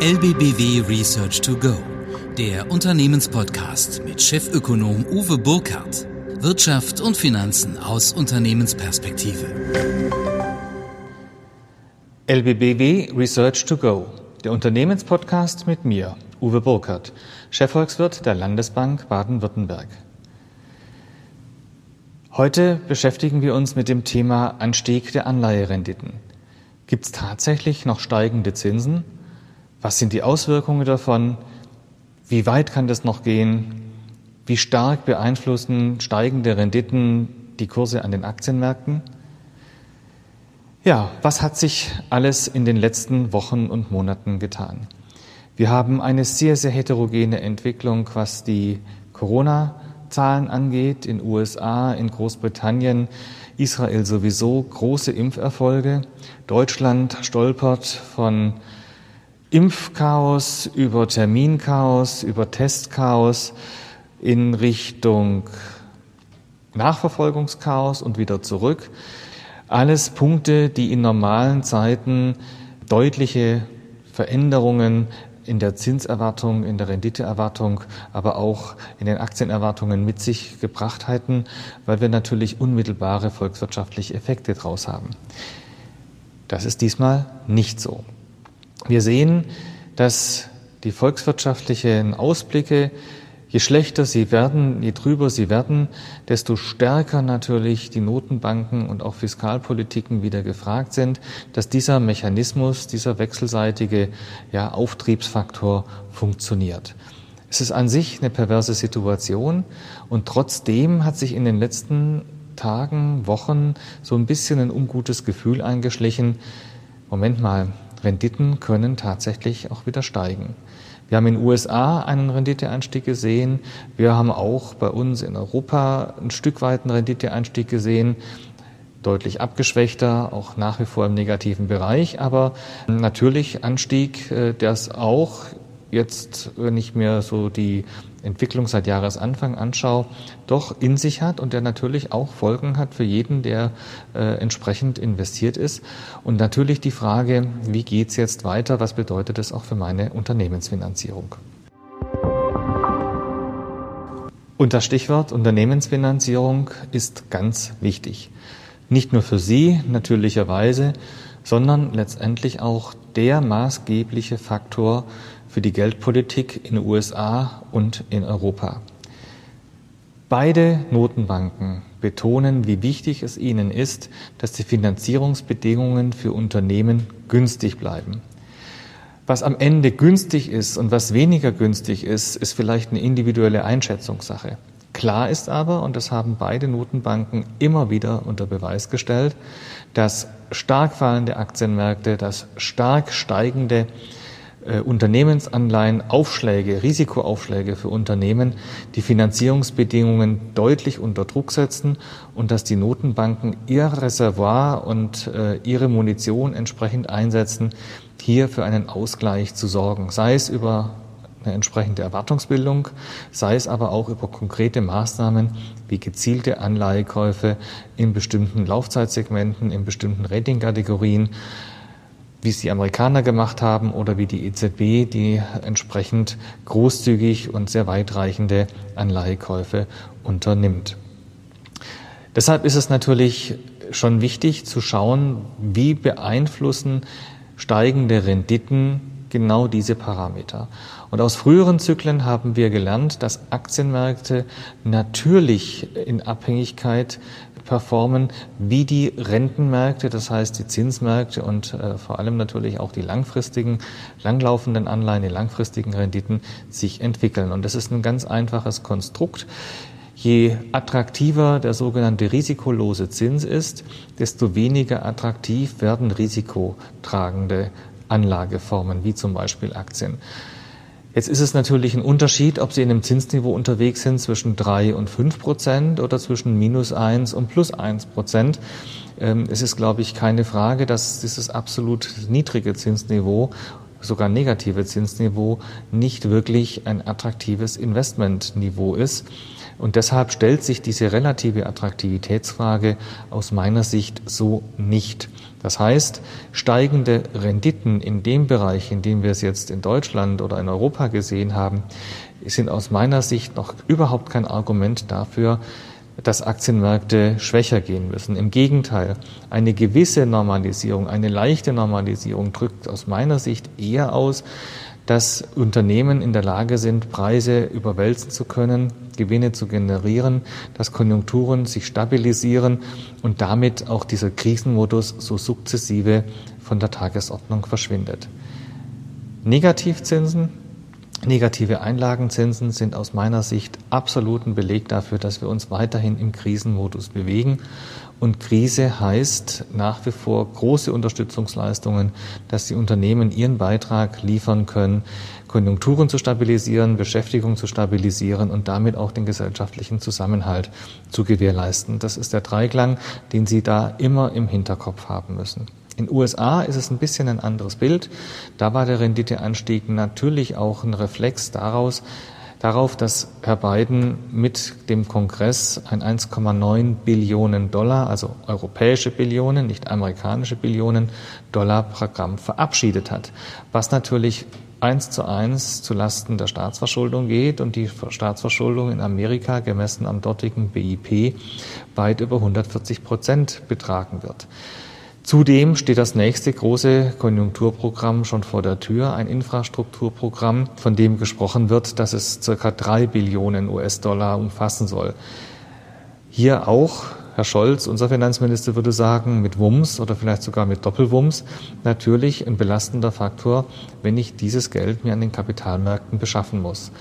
LBBW Research to Go, der Unternehmenspodcast mit Chefökonom Uwe Burkhardt. Wirtschaft und Finanzen aus Unternehmensperspektive. LBBW Research to Go, der Unternehmenspodcast mit mir, Uwe Burkhardt, Chefvolkswirt der Landesbank Baden-Württemberg. Heute beschäftigen wir uns mit dem Thema Anstieg der Anleiherenditen. Gibt es tatsächlich noch steigende Zinsen? Was sind die Auswirkungen davon? Wie weit kann das noch gehen? Wie stark beeinflussen steigende Renditen die Kurse an den Aktienmärkten? Ja, was hat sich alles in den letzten Wochen und Monaten getan? Wir haben eine sehr, sehr heterogene Entwicklung, was die Corona-Zahlen angeht. In USA, in Großbritannien, Israel sowieso große Impferfolge. Deutschland stolpert von Impfchaos über Terminchaos, über Testchaos in Richtung Nachverfolgungschaos und wieder zurück. Alles Punkte, die in normalen Zeiten deutliche Veränderungen in der Zinserwartung, in der Renditeerwartung, aber auch in den Aktienerwartungen mit sich gebracht hätten, weil wir natürlich unmittelbare volkswirtschaftliche Effekte daraus haben. Das ist diesmal nicht so. Wir sehen, dass die volkswirtschaftlichen Ausblicke Je schlechter sie werden, je trüber sie werden, desto stärker natürlich die Notenbanken und auch Fiskalpolitiken wieder gefragt sind, dass dieser Mechanismus, dieser wechselseitige ja, Auftriebsfaktor funktioniert. Es ist an sich eine perverse Situation und trotzdem hat sich in den letzten Tagen, Wochen so ein bisschen ein ungutes Gefühl eingeschlichen. Moment mal, Renditen können tatsächlich auch wieder steigen. Wir haben in den USA einen Renditeanstieg gesehen. Wir haben auch bei uns in Europa ein Stück weit einen Renditeanstieg gesehen. Deutlich abgeschwächter, auch nach wie vor im negativen Bereich, aber natürlich Anstieg, äh, der es auch jetzt, wenn ich mir so die Entwicklung seit Jahresanfang anschaue, doch in sich hat und der natürlich auch Folgen hat für jeden, der äh, entsprechend investiert ist. Und natürlich die Frage, wie geht's jetzt weiter? Was bedeutet das auch für meine Unternehmensfinanzierung? Und das Stichwort Unternehmensfinanzierung ist ganz wichtig. Nicht nur für Sie natürlicherweise, sondern letztendlich auch der maßgebliche Faktor für die Geldpolitik in den USA und in Europa. Beide Notenbanken betonen, wie wichtig es ihnen ist, dass die Finanzierungsbedingungen für Unternehmen günstig bleiben. Was am Ende günstig ist und was weniger günstig ist, ist vielleicht eine individuelle Einschätzungssache. Klar ist aber, und das haben beide Notenbanken immer wieder unter Beweis gestellt, dass stark fallende Aktienmärkte, dass stark steigende Unternehmensanleihen Aufschläge, Risikoaufschläge für Unternehmen die Finanzierungsbedingungen deutlich unter Druck setzen und dass die Notenbanken ihr Reservoir und äh, ihre Munition entsprechend einsetzen, hier für einen Ausgleich zu sorgen, sei es über eine entsprechende Erwartungsbildung, sei es aber auch über konkrete Maßnahmen wie gezielte Anleihekäufe in bestimmten Laufzeitsegmenten, in bestimmten Ratingkategorien, wie es die Amerikaner gemacht haben oder wie die EZB, die entsprechend großzügig und sehr weitreichende Anleihekäufe unternimmt. Deshalb ist es natürlich schon wichtig zu schauen, wie beeinflussen steigende Renditen genau diese Parameter. Und aus früheren Zyklen haben wir gelernt, dass Aktienmärkte natürlich in Abhängigkeit performen wie die Rentenmärkte, das heißt die Zinsmärkte und äh, vor allem natürlich auch die langfristigen, langlaufenden Anleihen, die langfristigen Renditen sich entwickeln. Und das ist ein ganz einfaches Konstrukt. Je attraktiver der sogenannte risikolose Zins ist, desto weniger attraktiv werden risikotragende Anlageformen, wie zum Beispiel Aktien. Jetzt ist es natürlich ein Unterschied, ob Sie in einem Zinsniveau unterwegs sind zwischen drei und fünf Prozent oder zwischen minus eins und plus eins Prozent. Ähm, es ist, glaube ich, keine Frage, dass dieses absolut niedrige Zinsniveau sogar negative Zinsniveau nicht wirklich ein attraktives Investmentniveau ist, Und deshalb stellt sich diese relative Attraktivitätsfrage aus meiner Sicht so nicht. Das heißt, steigende Renditen in dem Bereich, in dem wir es jetzt in Deutschland oder in Europa gesehen haben, sind aus meiner Sicht noch überhaupt kein Argument dafür, dass Aktienmärkte schwächer gehen müssen. Im Gegenteil, eine gewisse Normalisierung, eine leichte Normalisierung drückt aus meiner Sicht eher aus, dass Unternehmen in der Lage sind, Preise überwälzen zu können, Gewinne zu generieren, dass Konjunkturen sich stabilisieren und damit auch dieser Krisenmodus so sukzessive von der Tagesordnung verschwindet. Negativzinsen, negative Einlagenzinsen sind aus meiner Sicht absoluten Beleg dafür, dass wir uns weiterhin im Krisenmodus bewegen und Krise heißt nach wie vor große Unterstützungsleistungen, dass die Unternehmen ihren Beitrag liefern können, Konjunkturen zu stabilisieren, Beschäftigung zu stabilisieren und damit auch den gesellschaftlichen Zusammenhalt zu gewährleisten. Das ist der Dreiklang, den Sie da immer im Hinterkopf haben müssen. In USA ist es ein bisschen ein anderes Bild. Da war der Renditeanstieg natürlich auch ein Reflex daraus, darauf, dass Herr Biden mit dem Kongress ein 1,9 Billionen Dollar, also europäische Billionen, nicht amerikanische Billionen Dollar Programm verabschiedet hat, was natürlich eins zu eins zu Lasten der Staatsverschuldung geht und die Staatsverschuldung in Amerika gemessen am dortigen BIP weit über 140 Prozent betragen wird. Zudem steht das nächste große Konjunkturprogramm schon vor der Tür, ein Infrastrukturprogramm, von dem gesprochen wird, dass es circa drei Billionen US-Dollar umfassen soll. Hier auch Herr Scholz, unser Finanzminister, würde sagen, mit Wumms oder vielleicht sogar mit Doppelwumms natürlich ein belastender Faktor, wenn ich dieses Geld mir an den Kapitalmärkten beschaffen muss.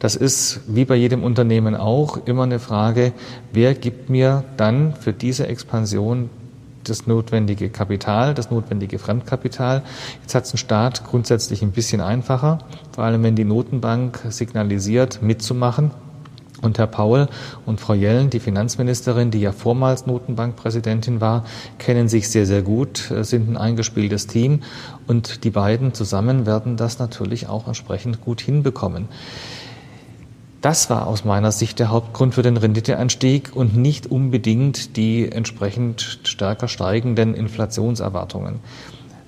Das ist wie bei jedem Unternehmen auch immer eine Frage, wer gibt mir dann für diese Expansion das notwendige Kapital, das notwendige Fremdkapital. Jetzt hat es ein Staat grundsätzlich ein bisschen einfacher, vor allem wenn die Notenbank signalisiert, mitzumachen. Und Herr Paul und Frau Jellen, die Finanzministerin, die ja vormals Notenbankpräsidentin war, kennen sich sehr, sehr gut, äh, sind ein eingespieltes Team und die beiden zusammen werden das natürlich auch entsprechend gut hinbekommen. Das war aus meiner Sicht der Hauptgrund für den Renditeanstieg und nicht unbedingt die entsprechend stärker steigenden Inflationserwartungen.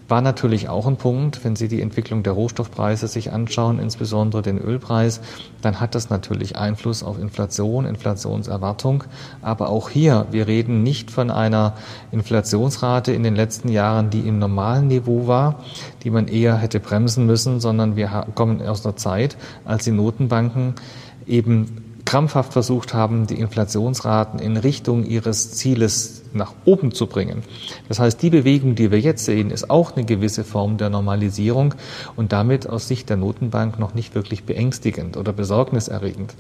War natürlich auch ein Punkt, wenn Sie die Entwicklung der Rohstoffpreise sich anschauen, insbesondere den Ölpreis, dann hat das natürlich Einfluss auf Inflation, Inflationserwartung. Aber auch hier, wir reden nicht von einer Inflationsrate in den letzten Jahren, die im normalen Niveau war, die man eher hätte bremsen müssen, sondern wir kommen aus einer Zeit, als die Notenbanken eben krampfhaft versucht haben, die Inflationsraten in Richtung ihres Zieles nach oben zu bringen. Das heißt, die Bewegung, die wir jetzt sehen, ist auch eine gewisse Form der Normalisierung und damit aus Sicht der Notenbank noch nicht wirklich beängstigend oder besorgniserregend.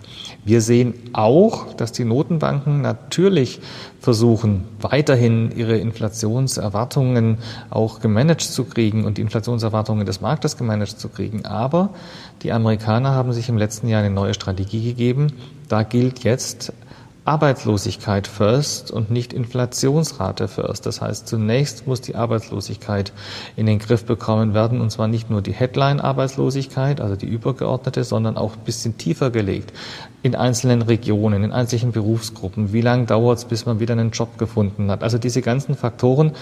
Wir sehen auch, dass die Notenbanken natürlich versuchen, weiterhin ihre Inflationserwartungen auch gemanagt zu kriegen und die Inflationserwartungen des Marktes gemanagt zu kriegen. Aber die Amerikaner haben sich im letzten Jahr eine neue Strategie gegeben. Da gilt jetzt Arbeitslosigkeit first und nicht Inflationsrate first. Das heißt, zunächst muss die Arbeitslosigkeit in den Griff bekommen werden, und zwar nicht nur die Headline-Arbeitslosigkeit, also die übergeordnete, sondern auch ein bisschen tiefer gelegt in einzelnen Regionen, in einzelnen Berufsgruppen. Wie lange dauert es, bis man wieder einen Job gefunden hat? Also diese ganzen Faktoren,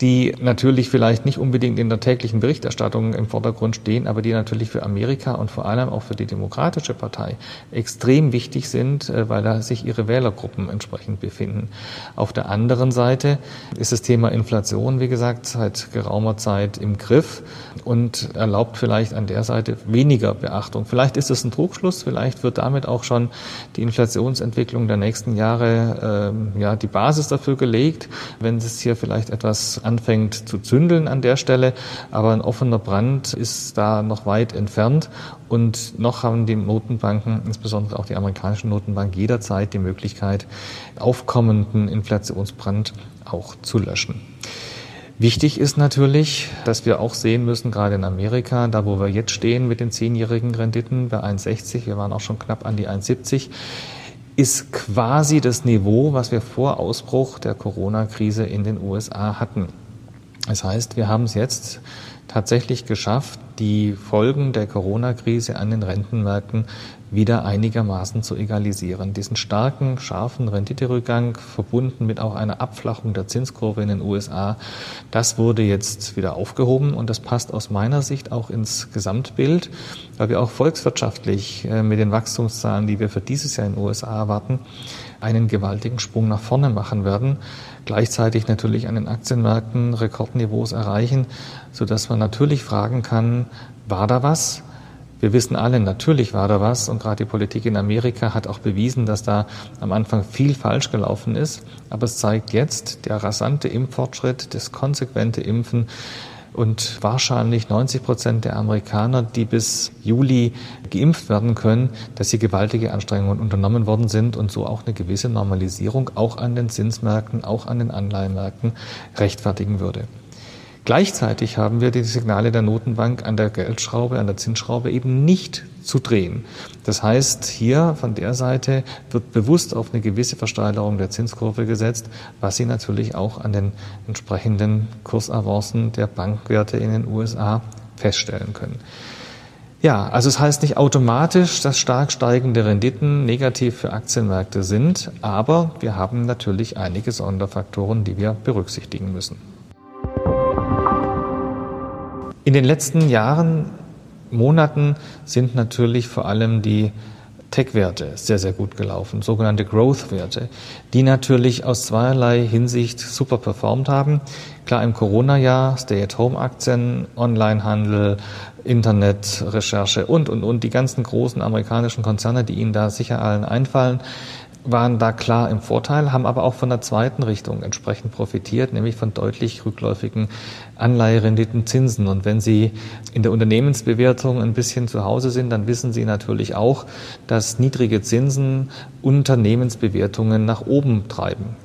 die natürlich vielleicht nicht unbedingt in der täglichen Berichterstattung im Vordergrund stehen, aber die natürlich für Amerika und vor allem auch für die Demokratische Partei extrem wichtig sind, äh, weil da sich ihre Wählergruppen entsprechend befinden. Auf der anderen Seite ist das Thema Inflation, wie gesagt, seit geraumer Zeit im Griff und erlaubt vielleicht an der Seite weniger Beachtung. Vielleicht ist es ein Trugschluss, vielleicht wird damit auch schon die Inflationsentwicklung der nächsten Jahre äh, ja die Basis dafür gelegt, wenn es hier vielleicht etwas anfängt zu zündeln an der Stelle. Aber ein offener Brand ist da noch weit entfernt. Und noch haben die Notenbanken, insbesondere auch die amerikanische Notenbank, jederzeit die Möglichkeit, aufkommenden Inflationsbrand auch zu löschen. Wichtig ist natürlich, dass wir auch sehen müssen, gerade in Amerika, da wo wir jetzt stehen mit den zehnjährigen Renditen bei 1,60, wir waren auch schon knapp an die 1,70, ist quasi das Niveau, was wir vor Ausbruch der Corona-Krise in den USA hatten. Das heißt, wir haben es jetzt tatsächlich geschafft, die Folgen der Corona-Krise an den Rentenmärkten wieder einigermaßen zu egalisieren. Diesen starken, scharfen Renditerückgang verbunden mit auch einer Abflachung der Zinskurve in den USA, das wurde jetzt wieder aufgehoben und das passt aus meiner Sicht auch ins Gesamtbild, weil wir auch volkswirtschaftlich äh, mit den Wachstumszahlen, die wir für dieses Jahr in den USA erwarten, einen gewaltigen Sprung nach vorne machen werden. Gleichzeitig natürlich an den Aktienmärkten Rekordniveaus erreichen, sodass man natürlich fragen kann, war da was? Wir wissen alle, natürlich war da was und gerade die Politik in Amerika hat auch bewiesen, dass da am Anfang viel falsch gelaufen ist. Aber es zeigt jetzt der rasante Impffortschritt, das konsequente Impfen und wahrscheinlich 90 Prozent der Amerikaner, die bis Juli geimpft werden können, dass hier gewaltige Anstrengungen unternommen worden sind und so auch eine gewisse Normalisierung auch an den Zinsmärkten, auch an den Anleihenmärkten rechtfertigen würde. Gleichzeitig haben wir die Signale der Notenbank an der Geldschraube, an der Zinsschraube eben nicht zu drehen. Das heißt, hier von der Seite wird bewusst auf eine gewisse Versteilerung der Zinskurve gesetzt, was Sie natürlich auch an den entsprechenden Kursavancen der Bankwerte in den USA feststellen können. Ja, also es heißt nicht automatisch, dass stark steigende Renditen negativ für Aktienmärkte sind, aber wir haben natürlich einige Sonderfaktoren, die wir berücksichtigen müssen. In den letzten Jahren, Monaten sind natürlich vor allem die Tech-Werte sehr, sehr gut gelaufen, sogenannte Growth-Werte, die natürlich aus zweierlei Hinsicht super performt haben. Klar, im Corona-Jahr Stay-at-Home-Aktien, Onlinehandel, Internet, Recherche und, und, und die ganzen großen amerikanischen Konzerne, die Ihnen da sicher allen einfallen, waren da klar im Vorteil, haben aber auch von der zweiten Richtung entsprechend profitiert, nämlich von deutlich rückläufigen Anleiherenditen Zinsen. Und wenn Sie in der Unternehmensbewertung ein bisschen zu Hause sind, dann wissen Sie natürlich auch, dass niedrige Zinsen Unternehmensbewertungen nach oben treiben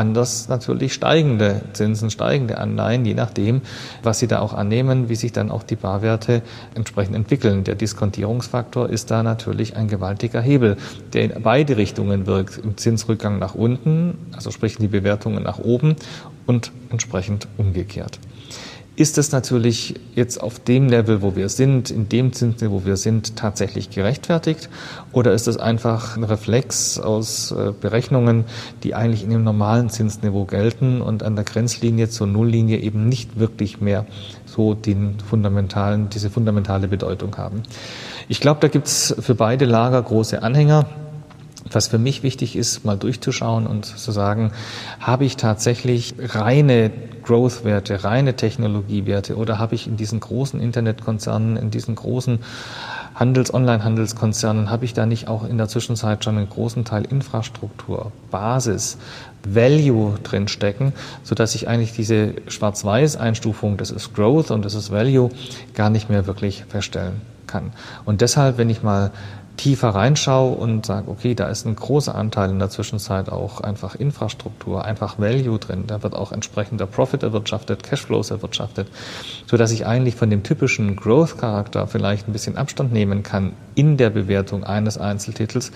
anders natürlich steigende Zinsen, steigende Anleihen, je nachdem, was Sie da auch annehmen, wie sich dann auch die Barwerte entsprechend entwickeln. Der Diskontierungsfaktor ist da natürlich ein gewaltiger Hebel, der in beide Richtungen wirkt, im Zinsrückgang nach unten, also sprich die Bewertungen nach oben und entsprechend umgekehrt ist es natürlich jetzt auf dem Level, wo wir sind, in dem Zinsniveau, wo wir sind, tatsächlich gerechtfertigt? Oder ist es einfach ein Reflex aus äh, Berechnungen, die eigentlich in dem normalen Zinsniveau gelten und an der Grenzlinie zur Nulllinie eben nicht wirklich mehr so den fundamentalen, diese fundamentale Bedeutung haben? Ich glaube, da gibt es für beide Lager große Anhänger. Was für mich wichtig ist, mal durchzuschauen und zu sagen, habe ich tatsächlich reine Growth-Werte, reine Technologiewerte oder habe ich in diesen großen Internetkonzernen, in diesen großen Handels-, Online-Handelskonzernen, habe ich da nicht auch in der Zwischenzeit schon einen großen Teil Infrastruktur, Basis, Value drinstecken, so dass ich eigentlich diese Schwarz-Weiß-Einstufung, das ist Growth und das ist Value, gar nicht mehr wirklich feststellen kann. Und deshalb, wenn ich mal tiefer reinschaue und sage, okay, da ist ein großer Anteil in der Zwischenzeit auch einfach Infrastruktur, einfach Value drin. Da wird auch entsprechender Profit erwirtschaftet, Cashflows erwirtschaftet, so dass ich eigentlich von dem typischen Growth-Charakter vielleicht ein bisschen Abstand nehmen kann in der Bewertung eines Einzeltitels.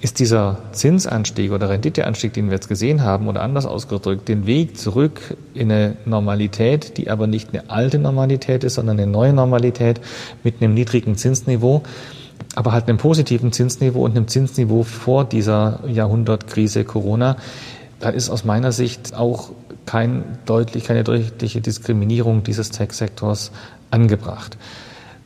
Ist dieser Zinsanstieg oder Renditeanstieg, den wir jetzt gesehen haben, oder anders ausgedrückt, den Weg zurück in eine Normalität, die aber nicht eine alte Normalität ist, sondern eine neue Normalität mit einem niedrigen Zinsniveau, aber halt einem positiven Zinsniveau und einem Zinsniveau vor dieser Jahrhundertkrise Corona, da ist aus meiner Sicht auch kein deutlich, keine deutliche Diskriminierung dieses Tech-Sektors angebracht.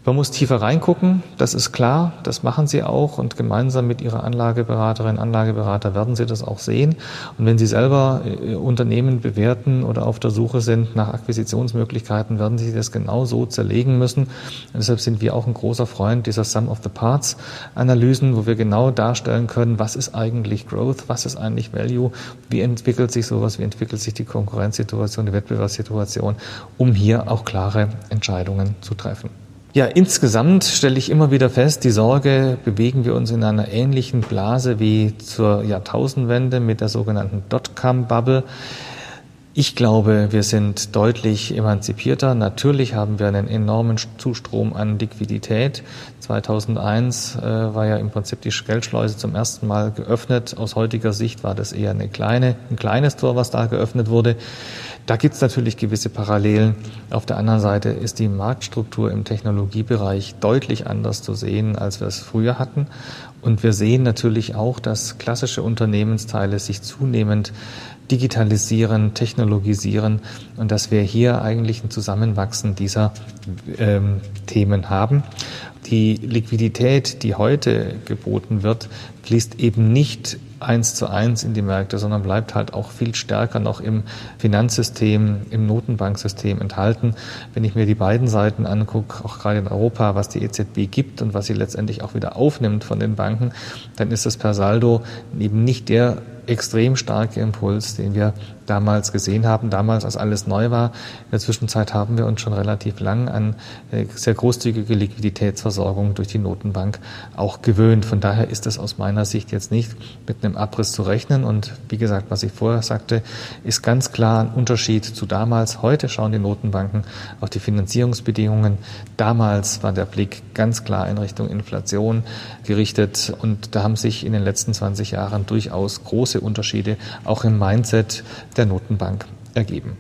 Man muss tiefer reingucken, das ist klar, das machen Sie auch und gemeinsam mit Ihrer Anlageberaterin, Anlageberater werden Sie das auch sehen. Und wenn Sie selber äh, Unternehmen bewerten oder auf der Suche sind nach Akquisitionsmöglichkeiten, werden Sie das genau so zerlegen müssen. Und deshalb sind wir auch ein großer Freund dieser Sum of the Parts Analysen, wo wir genau darstellen können, was ist eigentlich Growth, was ist eigentlich Value, wie entwickelt sich sowas, wie entwickelt sich die Konkurrenzsituation, die Wettbewerbssituation, um hier auch klare Entscheidungen zu treffen. Ja, insgesamt stelle ich immer wieder fest, die Sorge, bewegen wir uns in einer ähnlichen Blase wie zur Jahrtausendwende mit der sogenannten Dotcom-Bubble. Ich glaube, wir sind deutlich emanzipierter. Natürlich haben wir einen enormen Zustrom an Liquidität. 2001 äh, war ja im Prinzip die Geldschleuse zum ersten Mal geöffnet. Aus heutiger Sicht war das eher eine kleine, ein kleines Tor, was da geöffnet wurde. Da gibt es natürlich gewisse Parallelen. Auf der anderen Seite ist die Marktstruktur im Technologiebereich deutlich anders zu sehen, als wir es früher hatten. Und wir sehen natürlich auch, dass klassische Unternehmensteile sich zunehmend digitalisieren, technologisieren und dass wir hier eigentlich ein Zusammenwachsen dieser ähm, Themen haben. Die Liquidität, die heute geboten wird, fließt eben nicht eins zu eins in die Märkte, sondern bleibt halt auch viel stärker noch im Finanzsystem, im Notenbanksystem enthalten. Wenn ich mir die beiden Seiten angucke, auch gerade in Europa, was die EZB gibt und was sie letztendlich auch wieder aufnimmt von den Banken, dann ist das per Saldo eben nicht der extrem starke Impuls, den wir damals gesehen haben, damals als alles neu war. In der Zwischenzeit haben wir uns schon relativ lang an äh, sehr großzügige Liquiditätsversorgung durch die Notenbank auch gewöhnt. Von daher ist es aus meiner Sicht jetzt nicht mit einem Abriss zu rechnen. Und wie gesagt, was ich vorher sagte, ist ganz klar ein Unterschied zu damals. Heute schauen die Notenbanken auf die Finanzierungsbedingungen. Damals war der Blick ganz klar in Richtung Inflation gerichtet. Und da haben sich in den letzten 20 Jahren durchaus große große Unterschiede auch im Mindset der Notenbank ergeben.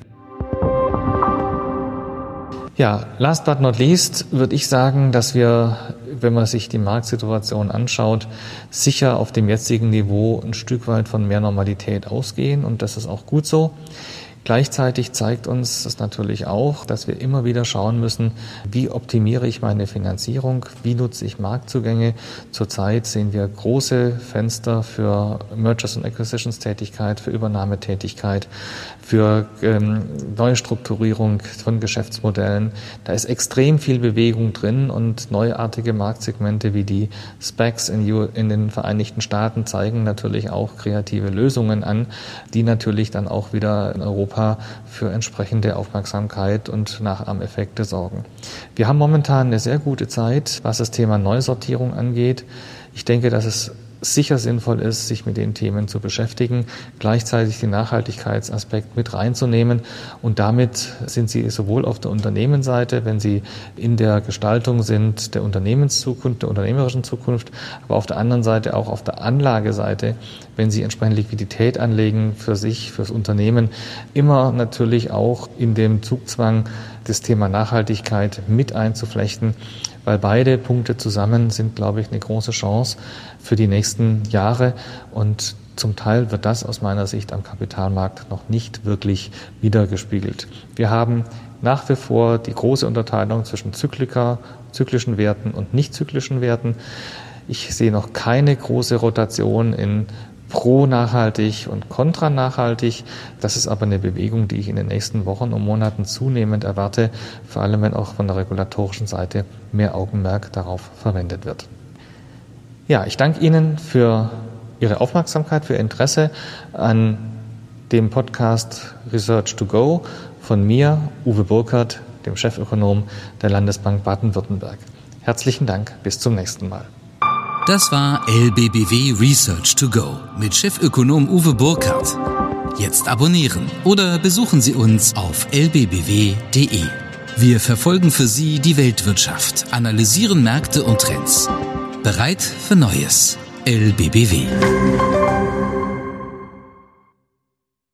Ja, last but not least würde ich sagen, dass wir, wenn man sich die Marktsituation anschaut, sicher auf dem jetzigen Niveau ein Stück weit von mehr Normalität ausgehen und das ist auch gut so. Gleichzeitig zeigt uns das natürlich auch, dass wir immer wieder schauen müssen, wie optimiere ich meine Finanzierung, wie nutze ich Marktzugänge. Zurzeit sehen wir große Fenster für Mergers und Acquisitions Tätigkeit, für Übernahmetätigkeit, für ähm, Neustrukturierung von Geschäftsmodellen. Da ist extrem viel Bewegung drin und neuartige Marktsegmente wie die Specs in, in den Vereinigten Staaten zeigen natürlich auch kreative Lösungen an, die natürlich dann auch wieder in Europa für entsprechende Aufmerksamkeit und Nachahmeffekte sorgen. Wir haben momentan eine sehr gute Zeit, was das Thema Neusortierung angeht. Ich denke, dass es sicher sinnvoll ist, sich mit den Themen zu beschäftigen, gleichzeitig den Nachhaltigkeitsaspekt mit reinzunehmen. Und damit sind Sie sowohl auf der Unternehmensseite, wenn Sie in der Gestaltung sind der Unternehmenszukunft, der unternehmerischen Zukunft, aber auf der anderen Seite auch auf der Anlageseite, wenn Sie entsprechend Liquidität anlegen für sich, fürs Unternehmen, immer natürlich auch in dem Zugzwang das Thema Nachhaltigkeit mit einzuflechten weil beide Punkte zusammen sind, glaube ich, eine große Chance für die nächsten Jahre und zum Teil wird das aus meiner Sicht am Kapitalmarkt noch nicht wirklich wiedergespiegelt. Wir haben nach wie vor die große Unterteilung zwischen Zyklika, zyklischen Werten und nicht zyklischen Werten. Ich sehe noch keine große Rotation in pro-nachhaltig und kontra-nachhaltig. Das ist aber eine Bewegung, die ich in den nächsten Wochen und Monaten zunehmend erwarte, vor allem wenn auch von der regulatorischen Seite mehr Augenmerk darauf verwendet wird. Ja, ich danke Ihnen für Ihre Aufmerksamkeit, für Ihr Interesse an dem Podcast Research to Go von mir, Uwe Burkhardt, dem Chefökonom der Landesbank Baden-Württemberg. Herzlichen Dank, bis zum nächsten Mal. Das war LBBW Research to Go mit Chefökonom Uwe Burkhardt. Jetzt abonnieren oder besuchen Sie uns auf lbbw.de. Wir verfolgen für Sie die Weltwirtschaft, analysieren Märkte und Trends. Bereit für Neues. LBBW.